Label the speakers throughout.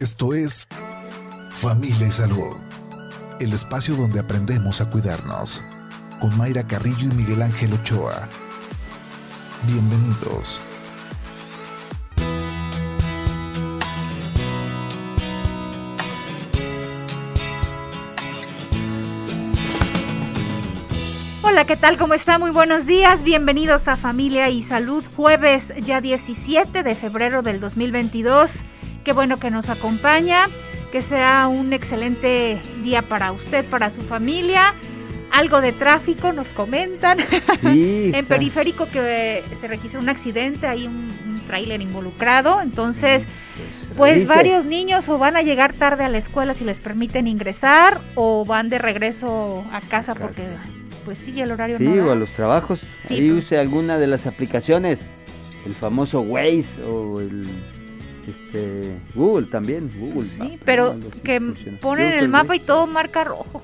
Speaker 1: Esto es Familia y Salud, el espacio donde aprendemos a cuidarnos, con Mayra Carrillo y Miguel Ángel Ochoa. Bienvenidos.
Speaker 2: Hola, ¿qué tal? ¿Cómo está? Muy buenos días. Bienvenidos a Familia y Salud, jueves ya 17 de febrero del 2022. Qué bueno que nos acompaña. Que sea un excelente día para usted, para su familia. Algo de tráfico, nos comentan.
Speaker 3: Sí,
Speaker 2: en periférico que se registra un accidente, hay un, un tráiler involucrado. Entonces, pues
Speaker 3: Revise.
Speaker 2: varios niños o van a llegar tarde a la escuela si les permiten ingresar o van de regreso a casa,
Speaker 3: casa.
Speaker 2: porque pues sí, el horario
Speaker 3: Sí,
Speaker 2: no
Speaker 3: o a los trabajos.
Speaker 2: Sí,
Speaker 3: Ahí
Speaker 2: pues.
Speaker 3: use alguna de las aplicaciones. El famoso Waze o el este Google también. Google.
Speaker 2: Sí, pero que
Speaker 3: funciona.
Speaker 2: ponen
Speaker 3: Yo
Speaker 2: el mapa y todo marca rojo.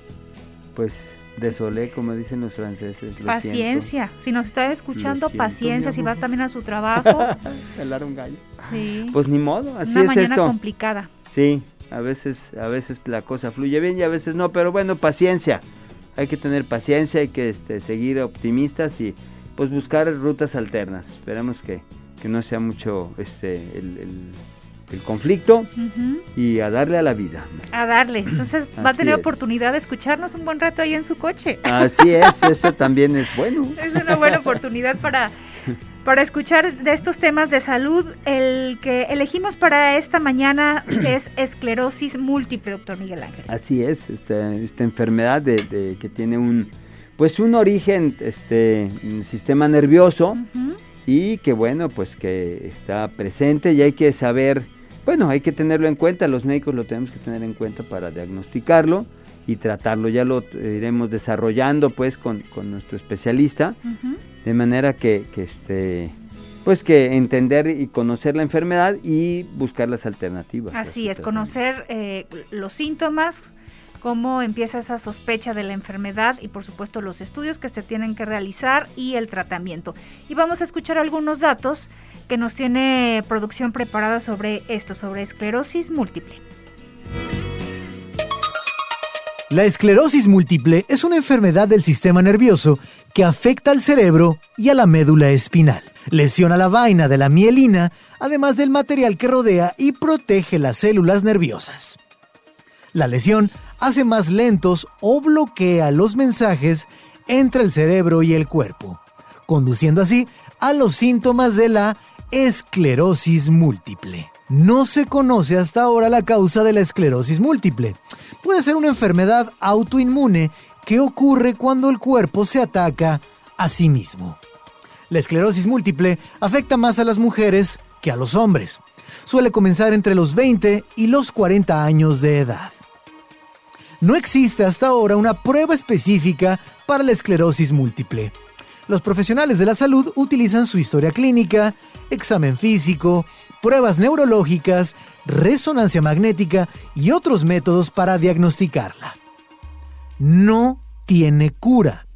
Speaker 3: Pues desolé, como dicen los franceses. Lo
Speaker 2: paciencia. Si nos está escuchando,
Speaker 3: siento,
Speaker 2: paciencia. Si va también a su trabajo.
Speaker 3: Pelar un gallo.
Speaker 2: sí.
Speaker 3: Pues ni modo, así
Speaker 2: Una
Speaker 3: es
Speaker 2: mañana
Speaker 3: esto.
Speaker 2: complicada.
Speaker 3: Sí, a veces, a veces la cosa fluye bien y a veces no, pero bueno, paciencia. Hay que tener paciencia, hay que este, seguir optimistas y pues buscar rutas alternas. Esperemos que, que no sea mucho este el, el- el conflicto y a darle a la vida.
Speaker 2: A darle. Entonces va a tener
Speaker 3: es.
Speaker 2: oportunidad de escucharnos un buen rato ahí en su coche.
Speaker 3: Así es, eso también es bueno.
Speaker 2: Es una buena oportunidad para, para escuchar de estos temas de salud. El que elegimos para esta mañana es esclerosis múltiple, doctor Miguel Ángel.
Speaker 3: Así es, esta, esta enfermedad de, de- que tiene un pues un origen este en el sistema nervioso. Y que bueno, pues que está presente y hay que saber, bueno, hay que tenerlo en cuenta, los médicos lo tenemos que tener en cuenta para diagnosticarlo y tratarlo, ya lo iremos desarrollando pues con, con nuestro especialista, de manera que, que, este, pues que entender y conocer la enfermedad y buscar las alternativas.
Speaker 2: Así es, conocer eh, los síntomas, cómo empieza esa sospecha de la enfermedad y por supuesto los estudios que se tienen que realizar y el tratamiento. Y vamos a escuchar algunos datos que nos tiene producción preparada sobre esto, sobre esclerosis múltiple.
Speaker 4: La esclerosis múltiple es una enfermedad del sistema nervioso que afecta al cerebro y a la médula espinal. Lesiona la vaina de la mielina, además del material que rodea y protege las células nerviosas. La lesión hace más lentos o bloquea los mensajes entre el cerebro y el cuerpo, conduciendo así a los síntomas de la esclerosis múltiple. No se conoce hasta ahora la causa de la esclerosis múltiple. Puede ser una enfermedad autoinmune que ocurre cuando el cuerpo se ataca a sí mismo. La esclerosis múltiple afecta más a las mujeres que a los hombres. Suele comenzar entre los 20 y los 40 años de edad. No existe hasta ahora una prueba específica para la esclerosis múltiple. Los profesionales de la salud utilizan su historia clínica, examen físico, pruebas neurológicas, resonancia magnética y otros métodos para diagnosticarla. No tiene cura,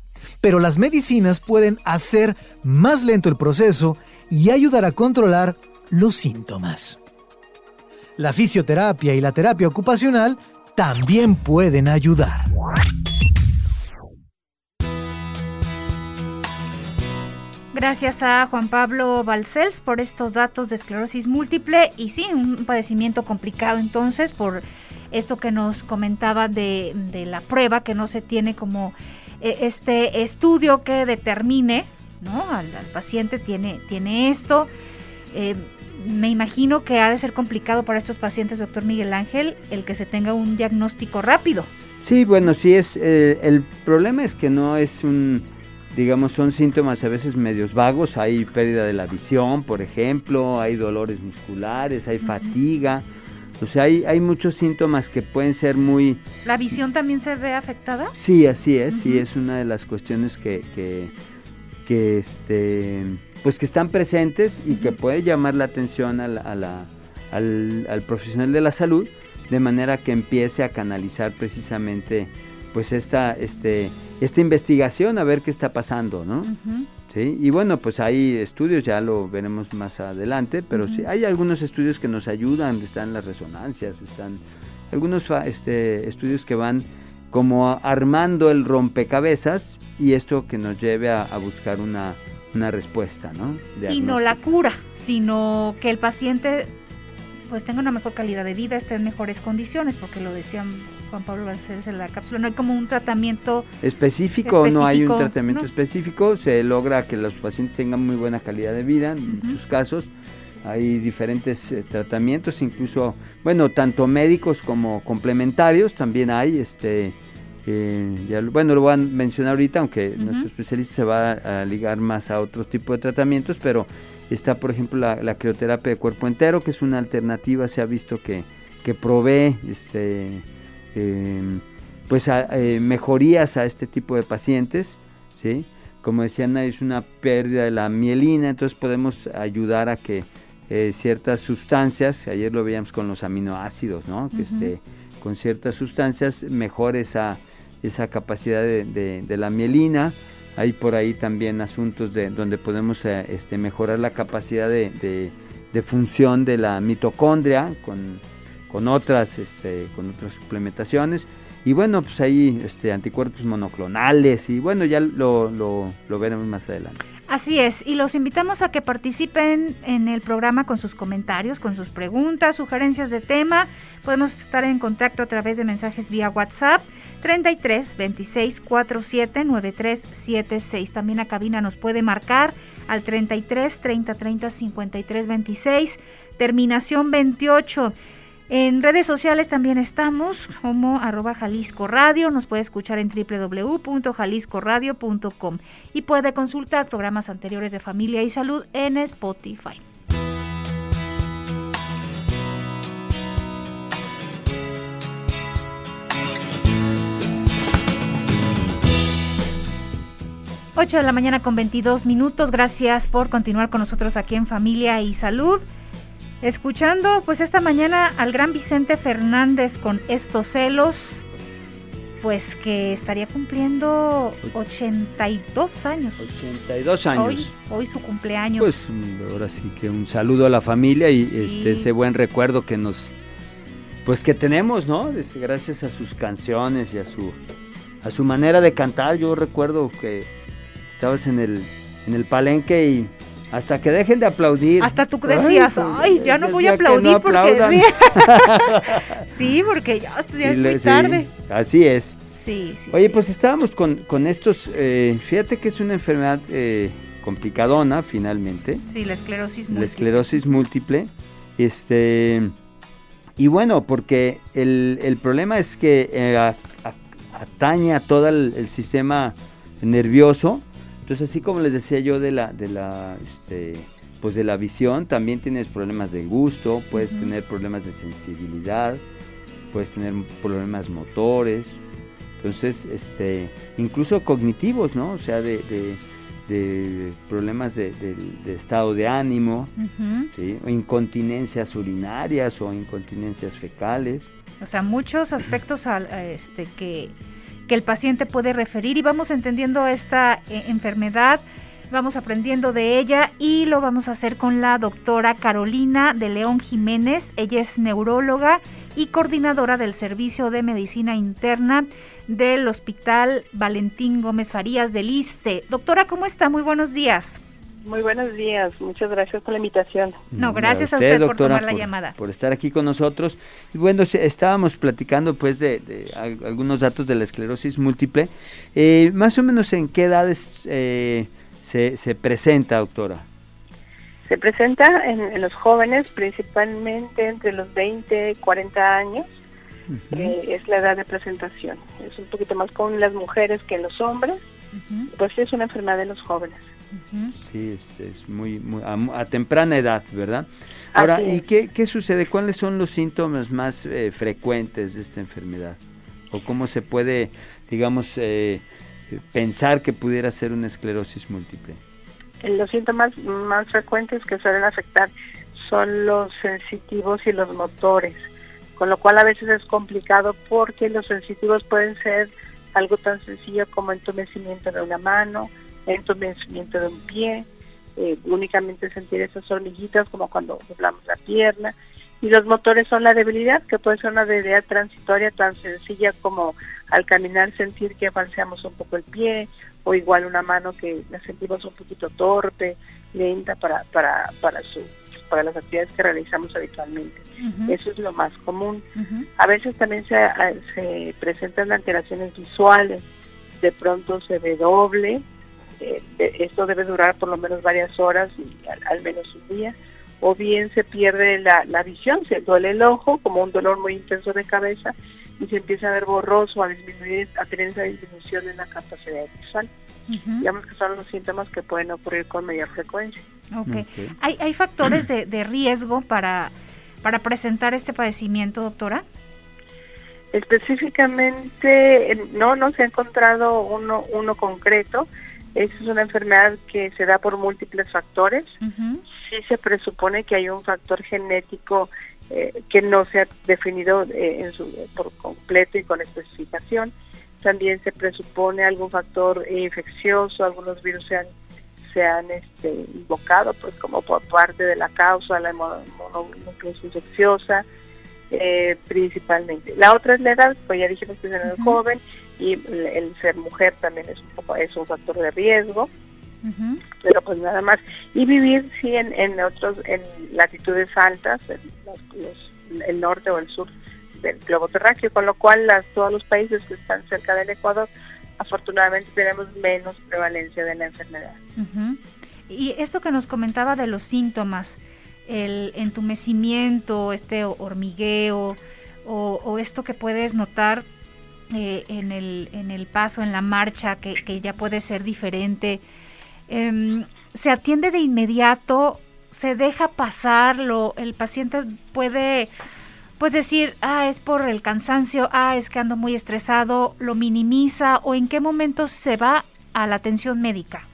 Speaker 4: pero las medicinas pueden hacer más lento el proceso y ayudar a controlar los síntomas. La fisioterapia y la terapia ocupacional también pueden ayudar.
Speaker 2: Gracias a Juan Pablo Balcells por estos datos de esclerosis múltiple y sí, un padecimiento complicado entonces por esto que nos comentaba de, la prueba que no se tiene como eh, este estudio que determine, ¿no? Al, al paciente tiene, tiene esto. Eh, me imagino que ha de ser complicado para estos pacientes, doctor Miguel Ángel, el que se tenga un diagnóstico rápido.
Speaker 3: Sí, bueno, sí es, eh, el problema es que no es un, digamos, son síntomas a veces medios vagos, hay pérdida de la visión, por ejemplo, hay dolores musculares, hay fatiga, o sea, hay, hay muchos síntomas que pueden ser muy,
Speaker 2: ¿La visión también se ve afectada?
Speaker 3: sí, así es, sí, es una de las cuestiones que, que, que, este, pues que están presentes y que puede llamar la atención a la- a la- al, al profesional de la salud, de manera que empiece a canalizar precisamente pues esta, este, esta investigación a ver qué está pasando, ¿no? ¿sí? Y bueno, pues hay estudios, ya lo veremos más adelante, pero sí, hay algunos estudios que nos ayudan, están las resonancias, están algunos este, estudios que van como armando el rompecabezas y esto que nos lleve a, buscar una, respuesta, ¿no?
Speaker 2: Y no la cura, sino que el paciente pues tenga una mejor calidad de vida, esté en mejores condiciones, porque lo decían Juan Pablo Garcés en la cápsula, no hay como un tratamiento
Speaker 3: específico, no hay un tratamiento específico, se logra que los pacientes tengan muy buena calidad de vida en muchos casos. Hay diferentes eh, tratamientos, incluso, bueno, tanto médicos como complementarios también hay, este, eh, bueno, lo voy a mencionar ahorita, aunque nuestro especialista se va a, ligar más a otro tipo de tratamientos, pero está, por ejemplo, la, crioterapia de cuerpo entero, que es una alternativa, se ha visto que, que provee este, pues eh, mejorías a este tipo de pacientes, ¿sí? Como decían, es una pérdida de la mielina, entonces podemos ayudar a que eh, ciertas sustancias, ayer lo veíamos con los aminoácidos, ¿no? Que este, con ciertas sustancias mejore esa esa capacidad de, la mielina. Hay por ahí también asuntos de, donde podemos eh, este, mejorar la capacidad de, función de la mitocondria con, otras, este, con otras suplementaciones. Y bueno, pues hay este, anticuerpos monoclonales y bueno, ya lo, lo veremos más adelante.
Speaker 2: Así es, y los invitamos a que participen en el programa con sus comentarios, con sus preguntas, sugerencias de tema. Podemos estar en contacto a través de mensajes vía WhatsApp 33 26 47 93 76. También a cabina nos puede marcar al 33 30 30 53 26, terminación 28. En redes sociales también estamos como arroba Jalisco Radio, nos puede escuchar en www.jaliscoradio.com y puede consultar programas anteriores de familia y salud en Spotify. Ocho de la mañana con 22 minutos. Gracias por continuar con nosotros aquí en Familia y Salud. Escuchando pues esta mañana al gran Vicente Fernández con estos celos, pues que estaría cumpliendo 82 años.
Speaker 3: 82 años.
Speaker 2: Hoy, hoy su cumpleaños.
Speaker 3: Pues ahora sí que un saludo a la familia y este, ese buen recuerdo que nos, pues que tenemos, ¿no? Gracias a sus canciones y a su, a su manera de cantar. Yo recuerdo que estabas en el, en el palenque y hasta que dejen de aplaudir.
Speaker 2: Hasta tú decías, ay, pues, ya no voy a aplaudir porque sí. porque ya estudié muy tarde.
Speaker 3: así es. Sí, sí, Oye, pues estábamos con, estos, eh, fíjate que es una enfermedad eh, complicadona finalmente.
Speaker 2: Sí, la esclerosis múltiple.
Speaker 3: La esclerosis múltiple. Este, y bueno, porque el, problema es que eh, atañe a todo el sistema nervioso entonces, así como les decía yo de la, de la, este, pues de la visión, también tienes problemas de gusto, puedes tener problemas de sensibilidad, puedes tener problemas motores, entonces, este, incluso cognitivos, ¿no? O sea, de, problemas de, estado de ánimo, o incontinencias urinarias o incontinencias fecales.
Speaker 2: O sea, muchos aspectos este, que que el paciente puede referir y vamos entendiendo esta eh, enfermedad, vamos aprendiendo de ella y lo vamos a hacer con la doctora Carolina de León Jiménez. Ella es neuróloga y coordinadora del Servicio de Medicina Interna del Hospital Valentín Gómez Farías del ISTE. Doctora, ¿cómo está? Muy buenos días.
Speaker 5: Muy buenos días, muchas gracias por la invitación.
Speaker 2: No, gracias a usted, por tomar la llamada.
Speaker 3: Por estar aquí con nosotros. Y bueno, estábamos platicando pues de, algunos datos de la esclerosis múltiple. Eh, más o menos en qué edades eh, se, presenta, doctora.
Speaker 5: Se presenta en, los jóvenes, principalmente entre los 20 y 40 años. Eh, es la edad de presentación. Es un poquito más común en las mujeres que en los hombres. Pues es una enfermedad de los jóvenes.
Speaker 3: Sí, es, muy, a, temprana edad, ¿verdad? Ahora, ¿y qué, sucede? ¿Cuáles son los síntomas más eh, frecuentes de esta enfermedad? ¿O cómo se puede, digamos, eh, pensar que pudiera ser una esclerosis múltiple?
Speaker 5: Los síntomas más frecuentes que suelen afectar son los sensitivos y los motores, con lo cual a veces es complicado porque los sensitivos pueden ser algo tan sencillo como entumecimiento de una mano, entumecimiento de un pie, eh, únicamente sentir esas hormiguitas como cuando doblamos la pierna. Y los motores son la debilidad, que puede ser una debilidad transitoria tan sencilla como al caminar sentir que falseamos un poco el pie, o igual una mano que la sentimos un poquito torpe, lenta para, para, para su para las actividades que realizamos habitualmente. Eso es lo más común. A veces también se, se, presentan alteraciones visuales, de pronto se ve doble, eh, esto debe durar por lo menos varias horas y al, menos un día, o bien se pierde la, la, visión, se duele el ojo como un dolor muy intenso de cabeza y se empieza a ver borroso, a disminuir, a tener esa disminución en la capacidad visual. Digamos que son los síntomas que pueden ocurrir con mayor frecuencia.
Speaker 2: Okay. ¿Hay, ¿Hay factores de, de riesgo para, para presentar este padecimiento, doctora?
Speaker 5: Específicamente, no, no se ha encontrado uno, uno concreto. Es una enfermedad que se da por múltiples factores. Sí se presupone que hay un factor genético eh, que no se ha definido eh, en su, por completo y con especificación. También se presupone algún factor infeccioso, algunos virus se han se han este, invocado pues como por parte de la causa, la mononucleosis infecciosa, eh, principalmente. La otra es la edad, pues ya dijimos que es en el joven y el, ser mujer también es un poco es un factor de riesgo. Pero pues nada más. Y vivir sí en, en otros, en latitudes altas, en el norte o el sur del globo terráqueo, con lo cual las, todos los países que están cerca del Ecuador afortunadamente tenemos menos prevalencia de la enfermedad.
Speaker 2: Y esto que nos comentaba de los síntomas, el entumecimiento, este hormigueo o, esto que puedes notar eh, en, el, en el paso, en la marcha, que, ya puede ser diferente, em, se atiende de inmediato, se deja pasarlo, el paciente puede pues decir, ah, es por el cansancio, ah, es que ando muy estresado, lo minimiza o en qué momento se va a la atención médica?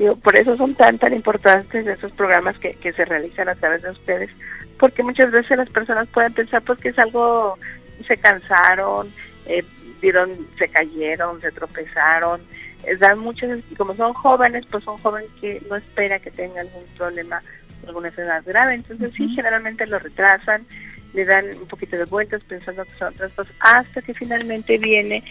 Speaker 5: Digo, por eso son tan, tan importantes esos programas que, que se realizan a través de ustedes, porque muchas veces las personas pueden pensar pues que es algo, se cansaron, eh, vieron, se cayeron, se tropezaron, dan muchas, como son jóvenes, pues son jóvenes que no espera que tengan algún problema, alguna enfermedad grave, entonces sí, generalmente lo retrasan, le dan un poquito de vueltas pensando que son otras cosas, hasta que finalmente viene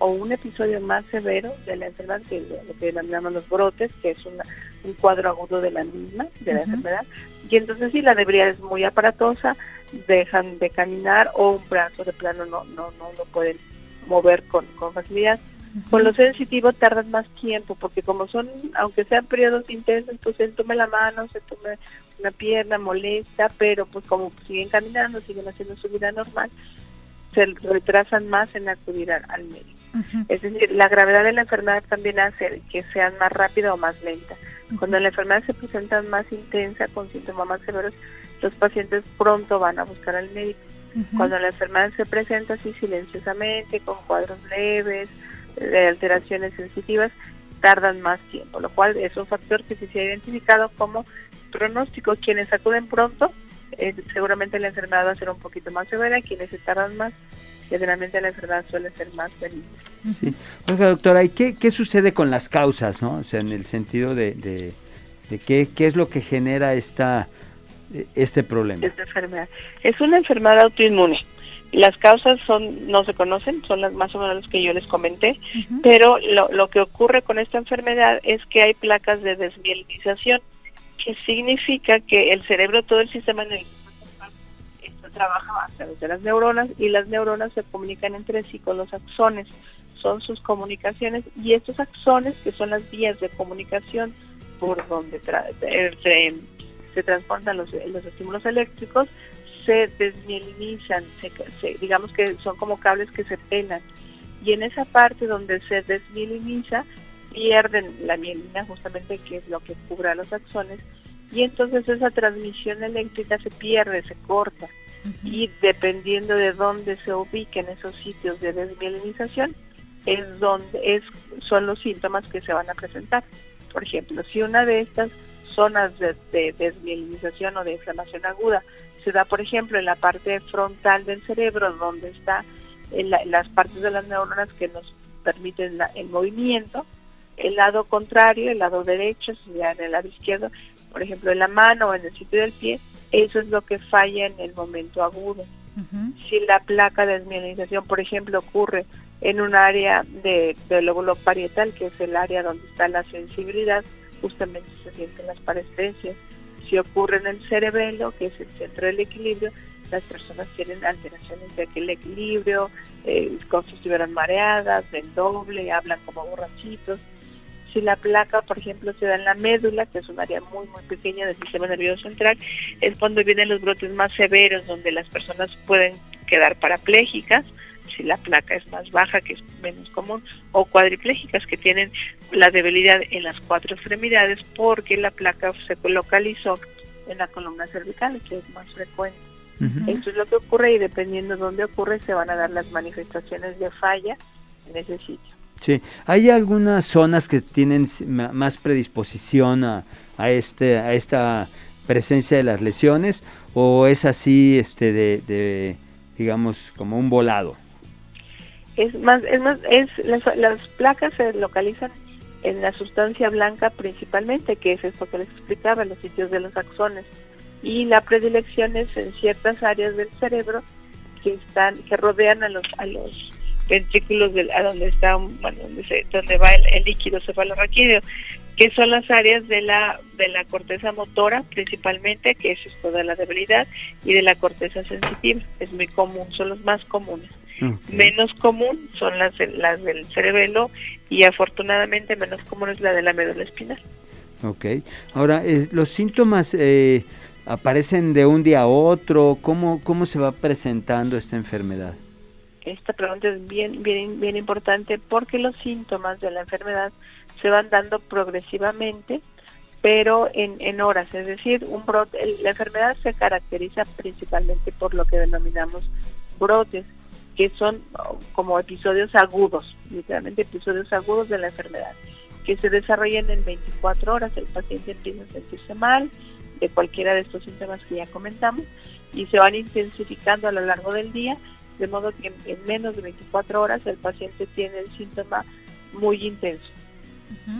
Speaker 5: o un episodio más severo de la enfermedad, que lo que denominamos los brotes, que es un cuadro agudo de la misma, de la enfermedad, y entonces si la debilidad es muy aparatosa, dejan de caminar o un brazo de plano no, no, no lo pueden mover con, con facilidad. Con lo sensitivo tardan más tiempo, porque como son, aunque sean periodos intensos, pues se tome la mano, se tome una pierna, molesta, pero pues como siguen caminando, siguen haciendo su vida normal, se retrasan más en acudir al, médico. Es decir, la gravedad de la enfermedad también hace que sean más rápida o más lenta. Cuando la enfermedad se presenta más intensa, con síntomas más severos, los pacientes pronto van a buscar al médico. Cuando la enfermedad se presenta así silenciosamente, con cuadros leves, de alteraciones sensitivas tardan más tiempo, lo cual es un factor que se ha identificado como pronóstico. Quienes acuden pronto, eh, seguramente la enfermedad va a ser un poquito más severa, quienes se tardan más, generalmente la enfermedad suele ser más feliz.
Speaker 3: Sí. Oiga, doctora, ¿y qué, qué sucede con las causas, no? O sea, en el sentido de, de, de qué, qué es lo que genera esta este problema.
Speaker 5: Esta enfermedad. Es una enfermedad autoinmune. Las causas son no se conocen, son las más o menos las que yo les comenté, pero lo, lo, que ocurre con esta enfermedad es que hay placas de desmielinización, que significa que el cerebro, todo el sistema nervioso trabaja a través de las neuronas y las neuronas se comunican entre sí con los axones, son sus comunicaciones y estos axones, que son las vías de comunicación por donde se, se, transportan los, los estímulos eléctricos, se desmielinizan, digamos que son como cables que se pelan. Y en esa parte donde se desmieliniza, pierden la mielina justamente que es lo que cubre a los axones y entonces esa transmisión eléctrica se pierde, se corta y dependiendo de dónde se ubiquen esos sitios de desmielinización es donde es, son los síntomas que se van a presentar. Por ejemplo, si una de estas zonas de, de desmielinización o de inflamación aguda se da, por ejemplo, en la parte frontal del cerebro, donde está en las partes de las neuronas que nos permiten el movimiento, el lado contrario, el lado derecho, sería en el lado izquierdo, por ejemplo en la mano o en el sitio del pie, eso es lo que falla en el momento agudo. Si la placa de desmielinización, por ejemplo, ocurre en un área de, del lóbulo parietal, que es el área donde está la sensibilidad, justamente se sienten las parestesias. Si ocurre en el cerebelo, que es el centro del equilibrio, las personas tienen alteraciones de aquel equilibrio, eh, como si estuvieran mareadas, ven doble, hablan como borrachitos. Si la placa, por ejemplo, se da en la médula, que es un área muy, muy pequeña del sistema nervioso central, es cuando vienen los brotes más severos, donde las personas pueden quedar parapléjicas, si la placa es más baja, que es menos común, o cuadriplégicas, que tienen la debilidad en las cuatro extremidades, porque la placa se localizó en la columna cervical, que es más frecuente. Esto es lo que ocurre y dependiendo de dónde ocurre se van a dar las manifestaciones de falla en ese sitio.
Speaker 3: Sí, ¿hay algunas zonas que tienen más predisposición a, a, este, a esta presencia de las lesiones o es así este de, digamos como un volado?
Speaker 5: Es más, es más, es las, las placas se localizan en la sustancia blanca principalmente, que es esto que les explicaba, los sitios de los axones. Y la predilección es en ciertas áreas del cerebro que están que rodean a los a los ventrículos del, a donde está bueno, donde, donde va el, líquido cefalorraquídeo que son las áreas de la de la corteza motora principalmente que es toda la debilidad y de la corteza sensitiva. Es muy común son los más comunes. Menos común son las las del cerebelo y afortunadamente menos común es la de la médula espinal.
Speaker 3: Ok, ahora los síntomas eh, aparecen de un día a otro? ¿Cómo, cómo se va presentando esta enfermedad?
Speaker 5: Esta pregunta es bien, bien, bien importante porque los síntomas de la enfermedad se van dando progresivamente, pero en, en horas, es decir, un brote, la enfermedad se caracteriza principalmente por lo que denominamos brotes, que son como episodios agudos, literalmente episodios agudos de la enfermedad, que se desarrollan en 24 horas, el paciente empieza a sentirse mal, de cualquiera de estos síntomas que ya comentamos y se van intensificando a lo largo del día, de modo que en, menos de 24 horas el paciente tiene el síntoma muy intenso,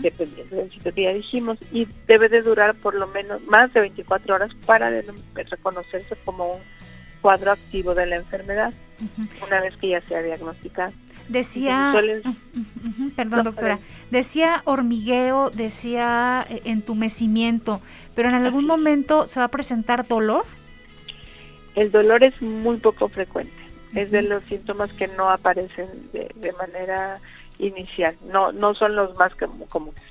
Speaker 5: dependiendo del sitio que ya dijimos, y debe de durar por lo menos más de 24 horas para reconocerse como un cuadro activo de la enfermedad, una vez que ya sea diagnosticado.
Speaker 2: Decía, perdón doctora, decía hormigueo, decía eh, entumecimiento, pero en algún momento se va a presentar dolor.
Speaker 5: El dolor es muy poco frecuente, es de los síntomas que no aparecen de, manera inicial, no no son los más comunes,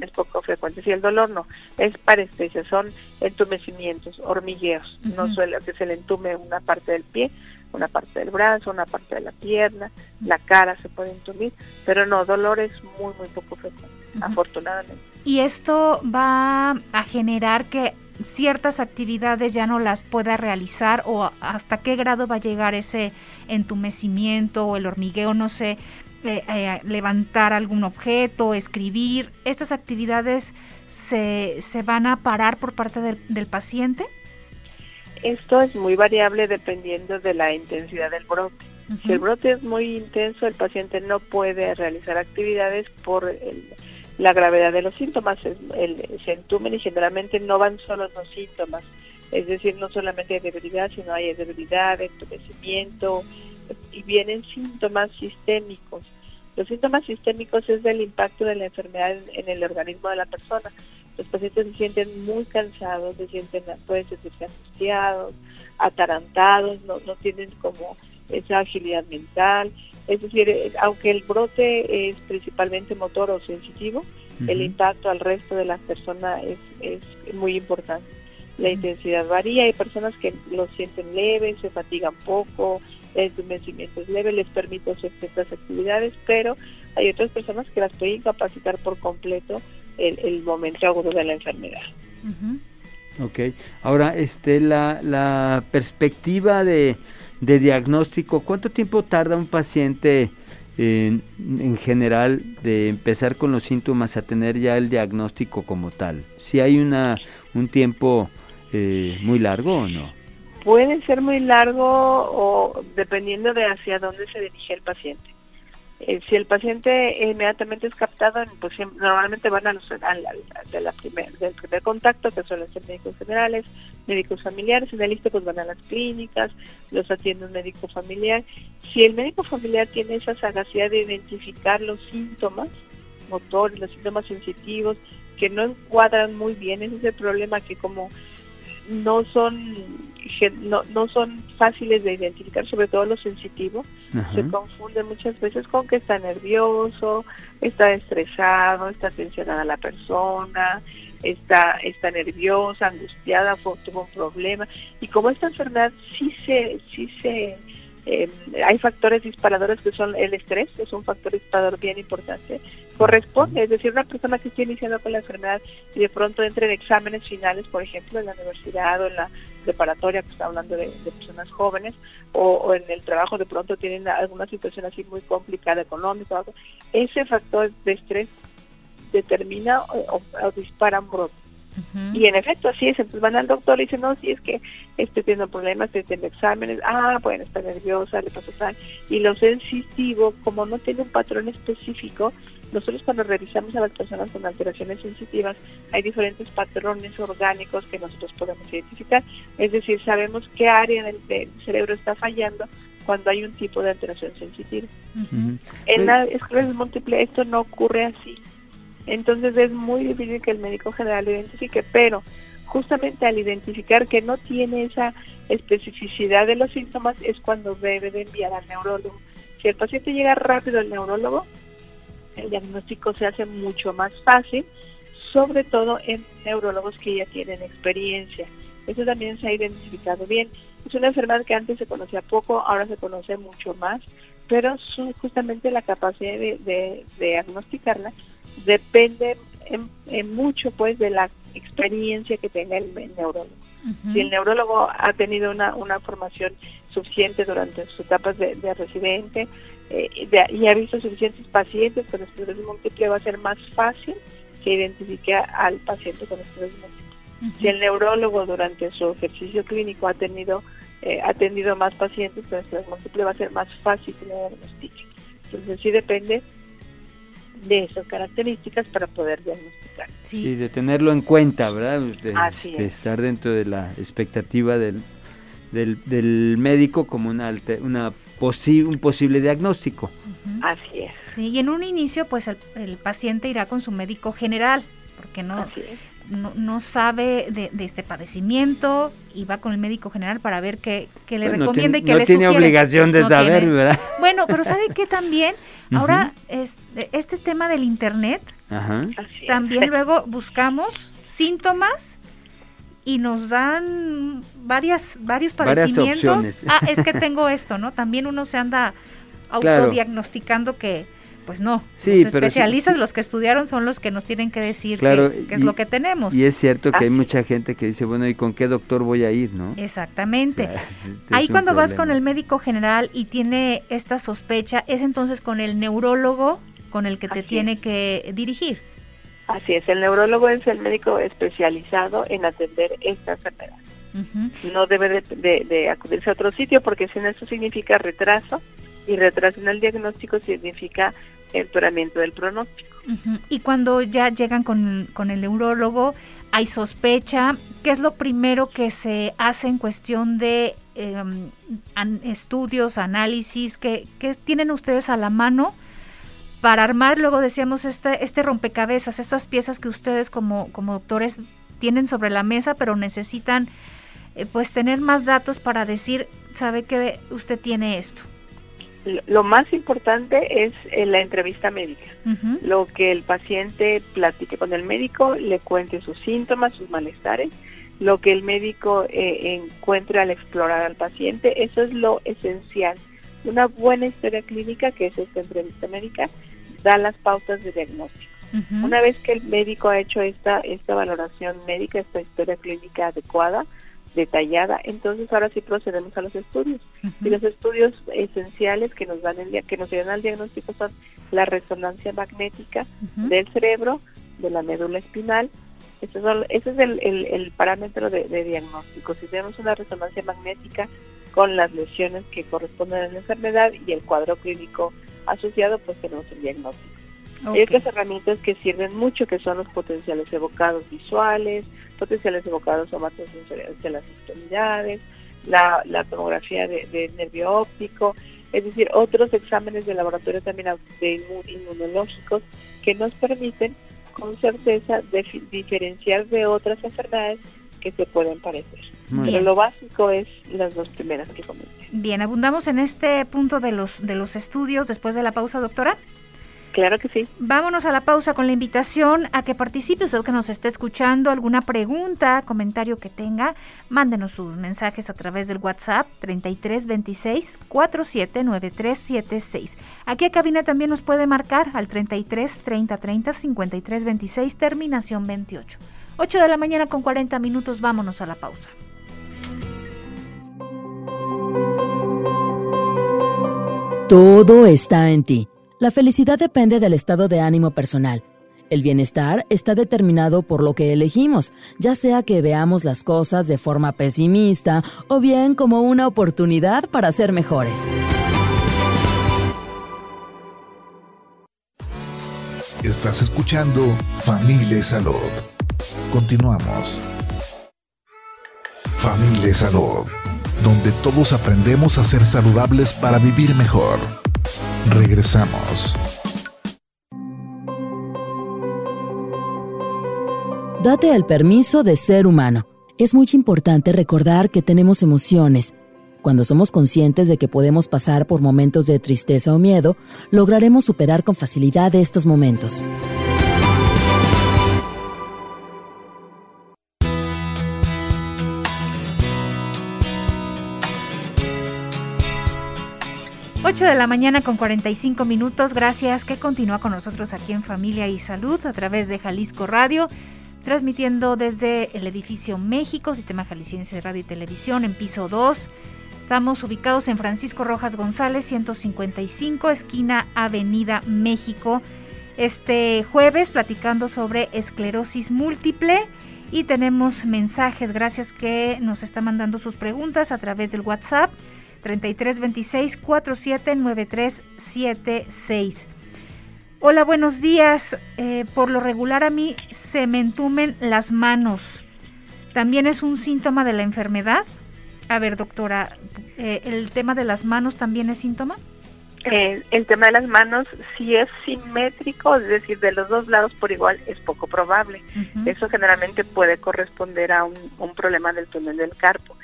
Speaker 5: es poco frecuente. Si el dolor no, es parestesia, son entumecimientos, hormigueos, no suele que se le entume una parte del pie, una parte del brazo, una parte de la pierna, la cara se puede entumir, pero no, dolor es muy, muy poco frecuente, afortunadamente.
Speaker 2: Y esto va a generar que ciertas actividades ya no las pueda realizar o hasta qué grado va a llegar ese entumecimiento o el hormigueo, no sé, eh, eh, levantar algún objeto, escribir, estas actividades se, se van a parar por parte del, del paciente?
Speaker 5: Esto es muy variable dependiendo de la intensidad del brote. Si el brote es muy intenso, el paciente no puede realizar actividades por la gravedad de los síntomas. El, se entumen y generalmente no van solo los síntomas. Es decir, no solamente hay debilidad, sino hay debilidad, entumecimiento y vienen síntomas sistémicos. Los síntomas sistémicos es del impacto de la enfermedad en el organismo de la persona los pacientes se sienten muy cansados, se sienten, pueden sentirse angustiados, atarantados, no, no tienen como esa agilidad mental. Es decir, eh, aunque el brote es principalmente motor o sensitivo, el impacto al resto de la persona es, es muy importante. La intensidad varía, hay personas que lo sienten leve, se fatigan poco, el entumecimiento es leve, les permite hacer ciertas actividades, pero hay otras personas que las pueden incapacitar por completo el, momento agudo de la enfermedad.
Speaker 3: Ok, ahora este, la, la perspectiva de, de, diagnóstico, ¿cuánto tiempo tarda un paciente en, en, general de empezar con los síntomas a tener ya el diagnóstico como tal? ¿Si hay una, un tiempo eh, muy largo o no?
Speaker 5: Puede ser muy largo o dependiendo de hacia dónde se dirige el paciente Eh, si el paciente inmediatamente es captado, pues normalmente van a los, de la primer, del primer contacto, que suelen ser médicos generales, médicos familiares, en el listo pues van a las clínicas, los atiende un médico familiar. Si el médico familiar tiene esa sagacidad de identificar los síntomas motores, los síntomas sensitivos, que no encuadran muy bien, ese es el problema que como no son no, no son fáciles de identificar, sobre todo los sensitivos, se confunden muchas veces con que está nervioso, está estresado, está tensionada la persona, está, está nerviosa, angustiada, tuvo un problema. Y como esta enfermedad sí se, sí se eh, hay factores disparadores que son el estrés, es un factor disparador bien importante, corresponde, es decir, una persona que esté iniciando con la enfermedad y de pronto entre en exámenes finales, por ejemplo, en la universidad o en la preparatoria, que está hablando de, personas jóvenes, o, en el trabajo de pronto tienen alguna situación así muy complicada económica, ese factor de estrés determina o, dispara un brote. Y en efecto así es, entonces van al doctor y dicen, no, si es que estoy teniendo problemas, estoy teniendo exámenes, ah, bueno, está nerviosa, le pasa tal. Y lo sensitivo, como no tiene un patrón específico, nosotros cuando revisamos a las personas con alteraciones sensitivas, hay diferentes patrones orgánicos que nosotros podemos identificar. Es decir, sabemos qué área del, cerebro está fallando cuando hay un tipo de alteración sensitiva. En la esclerosis múltiple esto no ocurre así. Entonces es muy difícil que el médico general lo identifique, pero justamente al identificar que no tiene esa especificidad de los síntomas es cuando debe de enviar al neurólogo. Si el paciente llega rápido al neurólogo, el diagnóstico se hace mucho más fácil, sobre todo en neurólogos que ya tienen experiencia. Eso también se ha identificado bien. Es una enfermedad que antes se conocía poco, ahora se conoce mucho más, pero justamente la capacidad de diagnosticarla depende en, mucho pues de la experiencia que tenga el, neurólogo. Si el neurólogo ha tenido una, una formación suficiente durante sus etapas de, residente eh, y ha visto suficientes pacientes con esclerosis múltiple, va a ser más fácil que identifique al paciente con esclerosis múltiple. Si el neurólogo durante su ejercicio clínico ha tenido eh, ha tenido más pacientes con esclerosis múltiple, va a ser más fácil que lo diagnostique. Entonces sí depende de esas características para poder diagnosticar.
Speaker 3: Sí, de tenerlo en cuenta, ¿verdad? De, estar dentro de la expectativa del, del, médico como una, una un posible diagnóstico.
Speaker 5: Así es.
Speaker 2: Sí, y en un inicio, pues el, paciente irá con su médico general, porque no, no, sabe de, este padecimiento y va con el médico general para ver qué, le recomienda y qué
Speaker 3: no
Speaker 2: le
Speaker 3: tiene obligación de saber, ¿verdad?
Speaker 2: Bueno, pero ¿sabe qué también? Ahora, este, este tema del internet, también luego buscamos síntomas y nos dan varias varios padecimientos. ah, es que tengo esto, ¿no? También uno se anda autodiagnosticando que pues no, sí, los especialistas, los que estudiaron son los que nos tienen que decir qué, es lo que tenemos.
Speaker 3: Y es cierto que hay ah. mucha gente que dice, bueno, ¿y con qué doctor voy a ir, no?
Speaker 2: Exactamente. Ahí cuando vas con el médico general y tiene esta sospecha, es entonces con el neurólogo con el que te tiene que dirigir.
Speaker 5: Así es, el neurólogo es el médico especializado en atender esta enfermedad. No debe de, acudirse a otro sitio porque si no eso significa retraso y retraso en el diagnóstico significa empeoramiento del pronóstico.
Speaker 2: Y cuando ya llegan con, el neurólogo, hay sospecha, ¿qué es lo primero que se hace en cuestión de em, estudios, análisis? ¿qué, tienen ustedes a la mano para armar, luego decíamos, este, este rompecabezas, estas piezas que ustedes como, como doctores tienen sobre la mesa, pero necesitan eh, pues tener más datos para decir, sabe que usted tiene esto?
Speaker 5: Lo más importante es eh, la entrevista médica, lo que el paciente platique con el médico, le cuente sus síntomas, sus malestares, lo que el médico eh, encuentre al explorar al paciente, eso es lo esencial. Una buena historia clínica, que es esta entrevista médica, da las pautas de diagnóstico. Una vez que el médico ha hecho esta, esta valoración médica, esta historia clínica adecuada, detallada, entonces ahora sí procedemos a los estudios. Y los estudios esenciales que nos dan el que nos dan al diagnóstico son la resonancia magnética del cerebro, de la médula espinal. Ese, es el, parámetro de, diagnóstico. Si tenemos una resonancia magnética con las lesiones que corresponden a la enfermedad y el cuadro clínico asociado, pues tenemos el diagnóstico. Hay otras herramientas que sirven mucho, que son los potenciales evocados visuales, potenciales evocados somatosensoriales de las extremidades, la, la tomografía de, nervio óptico, es decir, otros exámenes de laboratorio también de inmunológicos que nos permiten con certeza diferenciar de otras enfermedades que se pueden parecer. Pero lo básico es las dos primeras que comenté.
Speaker 2: Bien, abundamos en este punto de los de los estudios después de la pausa, doctora.
Speaker 5: Claro que sí.
Speaker 2: Vámonos a la pausa con la invitación a que participe usted que nos esté escuchando, alguna pregunta, comentario que tenga, mándenos sus mensajes a través del WhatsApp 3326 479376. Aquí a cabina también nos puede marcar al 33 30 30 53 26 terminación 28. 8 de la mañana con 40 minutos, vámonos a la pausa.
Speaker 6: Todo está en ti. La felicidad depende del estado de ánimo personal. El bienestar está determinado por lo que elegimos, ya sea que veamos las cosas de forma pesimista o bien como una oportunidad para ser mejores.
Speaker 1: Estás escuchando Familia Salud. Continuamos. Familia Salud, donde todos aprendemos a ser saludables para vivir mejor. Regresamos.
Speaker 6: Date el permiso de ser humano. Es muy importante recordar que tenemos emociones. Cuando somos conscientes de que podemos pasar por momentos de tristeza o miedo, lograremos superar con facilidad estos momentos.
Speaker 2: 8 de la mañana con 45 minutos. Gracias que continúa con nosotros aquí en Familia y Salud a través de Jalisco Radio, transmitiendo desde el edificio México, Sistema Jalisciense de Radio y Televisión, en piso 2. Estamos ubicados en Francisco Rojas González, 155, esquina Avenida México. Este jueves platicando sobre esclerosis múltiple y tenemos mensajes, gracias que nos está mandando sus preguntas a través del WhatsApp 3326 479376. Hola, buenos días. Eh, por lo regular a mí se me entumen las manos. ¿También es un síntoma de la enfermedad? A ver, doctora, eh, ¿el tema de las manos también es síntoma?
Speaker 5: Eh, el tema de las manos, si es simétrico, es decir, de los dos lados por igual, es poco probable. Eso generalmente puede corresponder a un, un problema del túnel del carpo.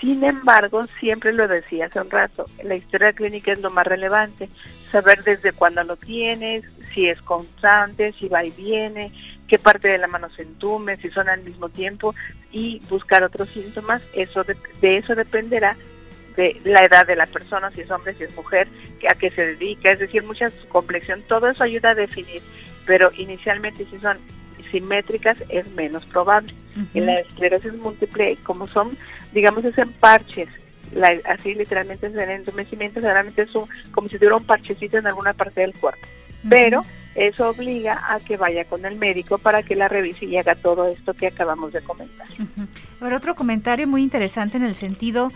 Speaker 5: Sin embargo, siempre lo decía hace un rato, la historia clínica es lo más relevante, saber desde cuándo lo tienes, si es constante, si va y viene, qué parte de la mano se entume, si son al mismo tiempo y buscar otros síntomas, eso de, eso dependerá de la edad de la persona, si es hombre, si es mujer, a qué se dedica, es decir, mucha complexión, todo eso ayuda a definir, pero inicialmente si son simétricas es menos probable. En la esclerosis múltiple, como son, digamos, es en parches, así literalmente es en entumecimiento, generalmente es como si tuviera un parchecito en alguna parte del cuerpo. Pero eso obliga a que vaya con el médico para que la revise y haga todo esto que acabamos de comentar.
Speaker 2: otro comentario muy interesante en el sentido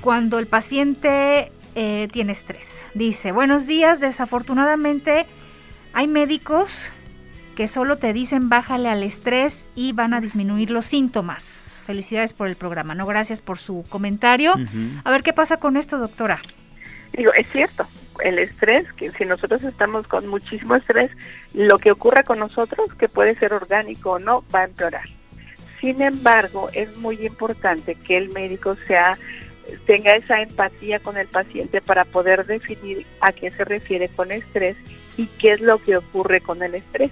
Speaker 2: cuando el paciente eh, tiene estrés. Dice, buenos días, desafortunadamente hay médicos que solo te dicen bájale al estrés y van a disminuir los síntomas. Felicidades por el programa, ¿no? Gracias por su comentario. A ver qué pasa con esto, doctora.
Speaker 5: Digo, es cierto, el estrés, que si nosotros estamos con muchísimo estrés, lo que ocurra con nosotros, que puede ser orgánico o no, va a empeorar. Sin embargo, es muy importante que el médico sea tenga esa empatía con el paciente para poder definir a qué se refiere con estrés y qué es lo que ocurre con el estrés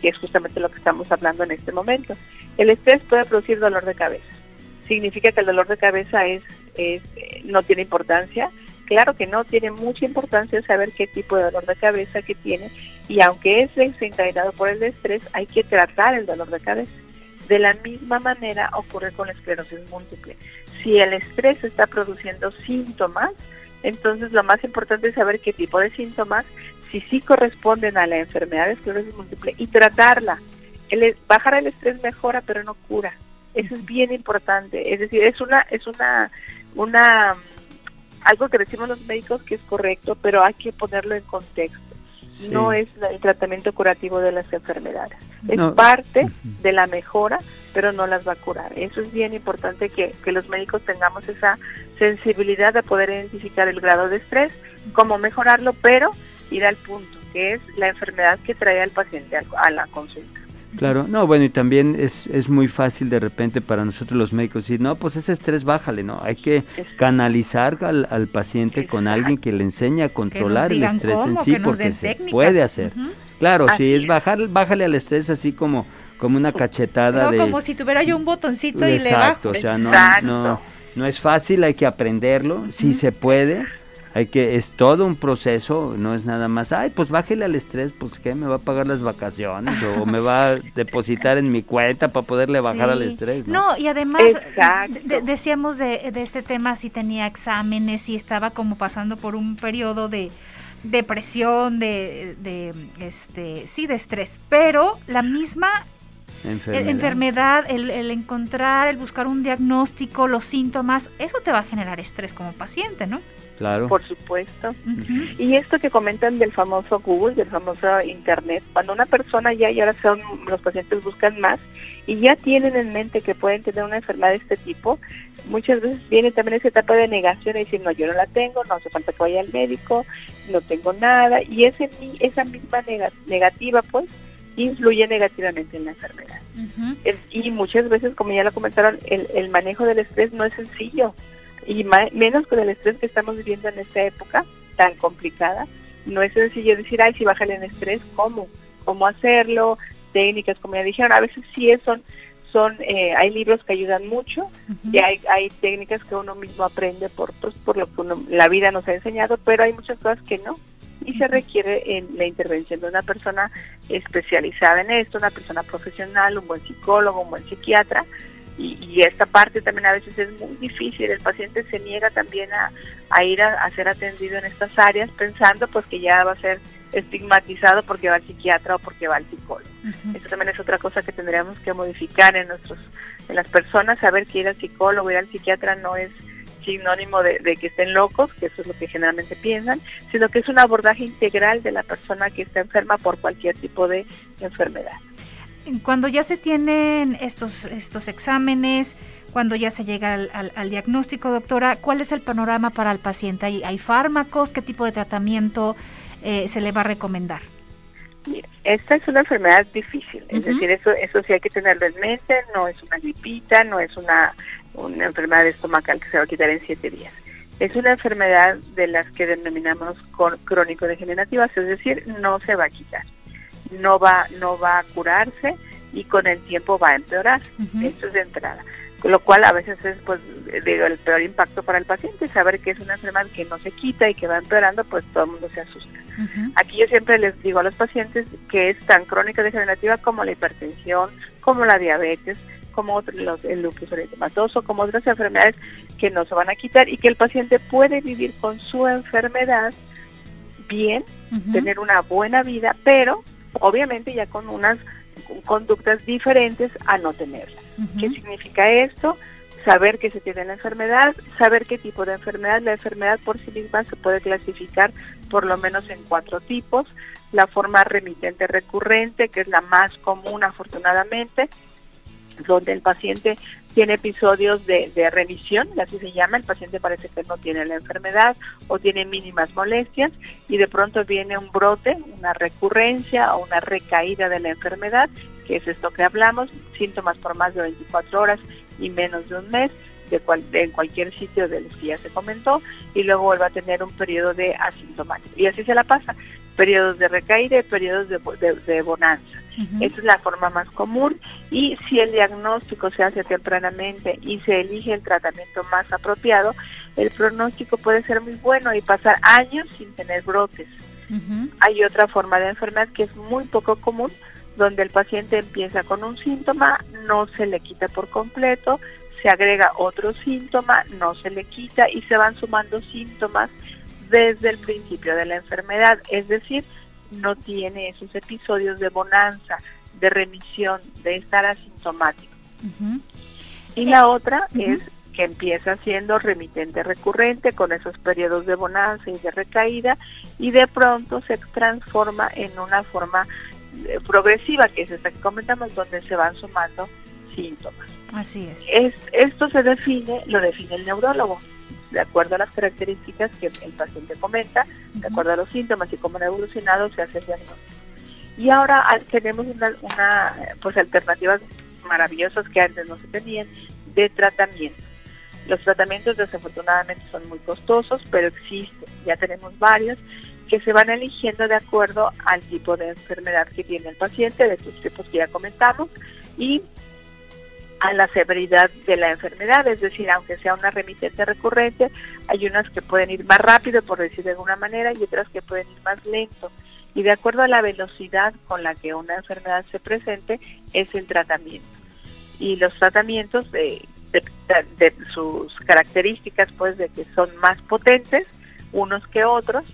Speaker 5: que es justamente lo que estamos hablando en este momento. El estrés puede producir dolor de cabeza. ¿Significa que el dolor de cabeza es, no tiene importancia? Claro que no, tiene mucha importancia saber qué tipo de dolor de cabeza que tiene y aunque es desencadenado por el estrés, hay que tratar el dolor de cabeza. De la misma manera ocurre con la esclerosis múltiple. Si el estrés está produciendo síntomas, entonces lo más importante es saber qué tipo de síntomas si sí corresponden a la enfermedad de esclerosis múltiple y tratarla. El, bajar el estrés mejora, pero no cura. Eso es bien importante. Es decir, es una, es una, una algo que decimos los médicos que es correcto, pero hay que ponerlo en contexto. No es el tratamiento curativo de las enfermedades. Es parte de la mejora, pero no las va a curar. Eso es bien importante que, que los médicos tengamos esa sensibilidad de poder identificar el grado de estrés, cómo mejorarlo, pero ir al punto, que es la enfermedad que trae al paciente a la consulta.
Speaker 3: Claro, no, bueno, y también es, es muy fácil de repente para nosotros los médicos decir, no, pues ese estrés bájale, ¿no? Hay que canalizar al, al paciente con alguien que le enseñe a controlar el estrés en sí, porque se puede hacer. Claro, si es bajar, bájale al estrés así como, como una cachetada
Speaker 2: no, como si tuviera yo un botoncito y le bajo.
Speaker 3: Exacto, o sea, no, no, no es fácil, hay que aprenderlo, sí se puede, hay que es todo un proceso, no es nada más, ay, pues bájele al estrés, pues qué me va a pagar las vacaciones o me va a depositar en mi cuenta para poderle bajar al estrés,
Speaker 2: ¿no? y además decíamos de, de, este tema si tenía exámenes, si estaba como pasando por un periodo de depresión, de, de este, sí, de estrés, pero la misma enfermedad, el, el, encontrar, el buscar un diagnóstico, los síntomas, eso te va a generar estrés como paciente, ¿no?
Speaker 5: Por supuesto. Y esto que comentan del famoso Google, del famoso Internet, cuando una persona ya, y ahora son, los pacientes buscan más, y ya tienen en mente que pueden tener una enfermedad de este tipo, muchas veces viene también esa etapa de negación y decir, no, yo no la tengo, no hace falta que vaya al médico, no tengo nada, y ese, esa misma negativa, pues, influye negativamente en la enfermedad. Y muchas veces, como ya lo comentaron, el, el manejo del estrés no es sencillo y menos con el estrés que estamos viviendo en esta época tan complicada. No es sencillo decir, ay, si bajan el estrés, ¿cómo? ¿Cómo hacerlo? Técnicas, como ya dijeron, a veces sí son, son eh, hay libros que ayudan mucho y hay, hay técnicas que uno mismo aprende por, pues, por lo que la vida nos ha enseñado, pero hay muchas cosas que no. Y se requiere en la intervención de una persona especializada en esto, una persona profesional, un buen psicólogo, un buen psiquiatra, y, esta parte también a veces es muy difícil, el paciente se niega también a, ir a, ser atendido en estas áreas pensando pues que ya va a ser estigmatizado porque va al psiquiatra o porque va al psicólogo. Eso también es otra cosa que tendríamos que modificar en nuestros en las personas, saber que ir al psicólogo, ir al psiquiatra no es sinónimo de, de, que estén locos, que eso es lo que generalmente piensan, sino que es un abordaje integral de la persona que está enferma por cualquier tipo de enfermedad
Speaker 2: cuando ya se tienen estos, estos exámenes, cuando ya se llega al, diagnóstico, doctora, ¿cuál es el panorama para el paciente? ¿Hay, fármacos? ¿Qué tipo de tratamiento eh, se le va a recomendar?
Speaker 5: esta es una enfermedad difícil, es decir, eso, eso sí hay que tenerlo en mente, no es una gripita, no es una, una enfermedad estomacal que se va a quitar en siete días. Es una enfermedad de las que denominamos crónico-degenerativas, es decir, no se va a quitar no va, no va a curarse y con el tiempo va a empeorar. Esto es de entrada. Con lo cual a veces es pues digo, el peor impacto para el paciente, saber que es una enfermedad que no se quita y que va empeorando, pues todo el mundo se asusta. Aquí yo siempre les digo a los pacientes que es tan crónica degenerativa como la hipertensión, como la diabetes, como los, el lupus eritematoso, como otras enfermedades que no se van a quitar y que el paciente puede vivir con su enfermedad bien, tener una buena vida, pero obviamente ya con unas conductas diferentes a no tenerla. ¿Qué significa esto? Saber que se tiene la enfermedad, saber qué tipo de enfermedad. La enfermedad por sí misma se puede clasificar por lo menos en cuatro tipos. La forma remitente recurrente, que es la más común afortunadamente, donde el paciente tiene episodios de, remisión, así se llama, el paciente parece que no tiene la enfermedad o tiene mínimas molestias y de pronto viene un brote, una recurrencia o una recaída de la enfermedad, que es esto que hablamos, síntomas por más de 24 horas y menos de un mes, de, en cualquier sitio de los que ya se comentó, y luego vuelve a tener un periodo de asintomático. Y así se la pasa, periodos de recaída y periodos de, bonanza. Esa es la forma más común y si el diagnóstico se hace tempranamente y se elige el tratamiento más apropiado, el pronóstico puede ser muy bueno y pasar años sin tener brotes. Hay otra forma de enfermedad que es muy poco común, donde el paciente empieza con un síntoma, no se le quita por completo, se agrega otro síntoma, no se le quita y se van sumando síntomas desde el principio de la enfermedad, es decir, no tiene esos episodios de bonanza, de remisión, de estar asintomático. Y la otra es que empieza siendo remitente recurrente con esos periodos de bonanza y de recaída y de pronto se transforma en una forma eh, progresiva, que es esta que comentamos, donde se van sumando síntomas.
Speaker 2: Así es.
Speaker 5: es. Esto se define, lo define el neurólogo, de acuerdo a las características que el paciente comenta, de acuerdo a los síntomas y cómo han evolucionado, se hace el diagnóstico. Y ahora ah, tenemos una, una pues alternativas maravillosas que antes no se tenían de tratamiento. Los tratamientos desafortunadamente son muy costosos, pero existen, ya tenemos varios que se van eligiendo de acuerdo al tipo de enfermedad que tiene el paciente, de estos tipos que ya comentamos, y a la severidad de la enfermedad, es decir, aunque sea una remitente recurrente, hay unas que pueden ir más rápido, por decir de alguna manera, y otras que pueden ir más lento. Y de acuerdo a la velocidad con la que una enfermedad se presente, es el tratamiento. Y los tratamientos de, de sus características, pues de que son más potentes unos que otros,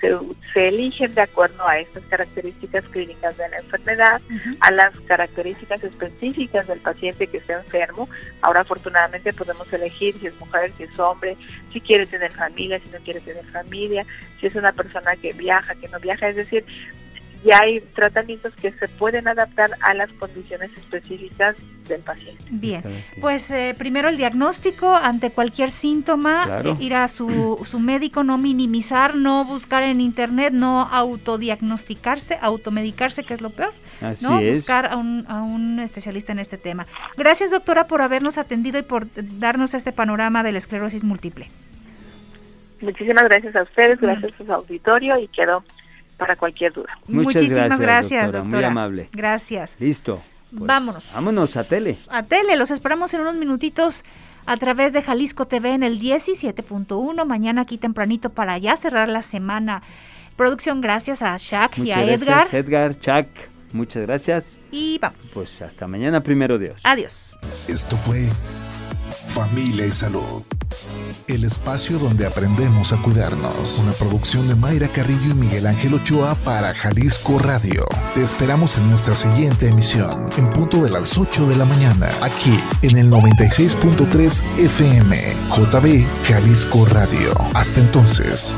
Speaker 5: se, eligen de acuerdo a estas características clínicas de la enfermedad, a las características específicas del paciente que está enfermo. Ahora afortunadamente podemos elegir si es mujer, si es hombre, si quiere tener familia, si no quiere tener familia, si es una persona que viaja, que no viaja, es decir, y hay tratamientos que se pueden adaptar a las condiciones específicas del paciente.
Speaker 2: Bien, pues eh, primero el diagnóstico ante cualquier síntoma, eh, ir a su, su, médico, no minimizar, no buscar en internet, no autodiagnosticarse, automedicarse, que es lo peor, ¿no? Buscar a un, a un especialista en este tema. Gracias doctora por habernos atendido y por darnos este panorama de la esclerosis múltiple.
Speaker 5: Muchísimas gracias a ustedes, gracias a su auditorio y quedo para cualquier duda.
Speaker 2: Muchísimas gracias, doctora.
Speaker 3: Muy amable.
Speaker 2: Gracias.
Speaker 3: Listo.
Speaker 2: Pues, vámonos.
Speaker 3: Vámonos a tele.
Speaker 2: A tele, los esperamos en unos minutitos a través de Jalisco TV en el 17.1. Mañana aquí tempranito para ya cerrar la semana. Producción, gracias a Shaq y a Edgar.
Speaker 3: Edgar, Shaq, muchas gracias.
Speaker 2: Y vamos.
Speaker 3: Pues hasta mañana, primero Dios.
Speaker 2: Adiós.
Speaker 1: Esto fue Familia y Salud. El espacio donde aprendemos a cuidarnos. Una producción de Mayra Carrillo y Miguel Ángel Ochoa para Jalisco Radio. Te esperamos en nuestra siguiente emisión, en punto de las 8 de la mañana, aquí en el 96.3 FM, JB Jalisco Radio. Hasta entonces.